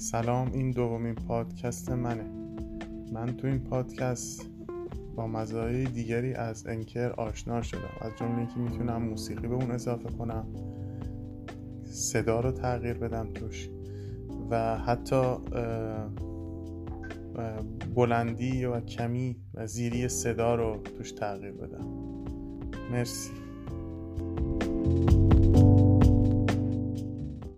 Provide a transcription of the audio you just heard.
سلام این دومین پادکست منه. من تو این پادکست با مزایای دیگری از انکر آشنا شدم. از جمله که می‌تونم موسیقی به اون اضافه کنم صدا رو تغییر بدم توش و حتی بلندی و کمی و زیری صدا رو توش تغییر بدم. مرسی.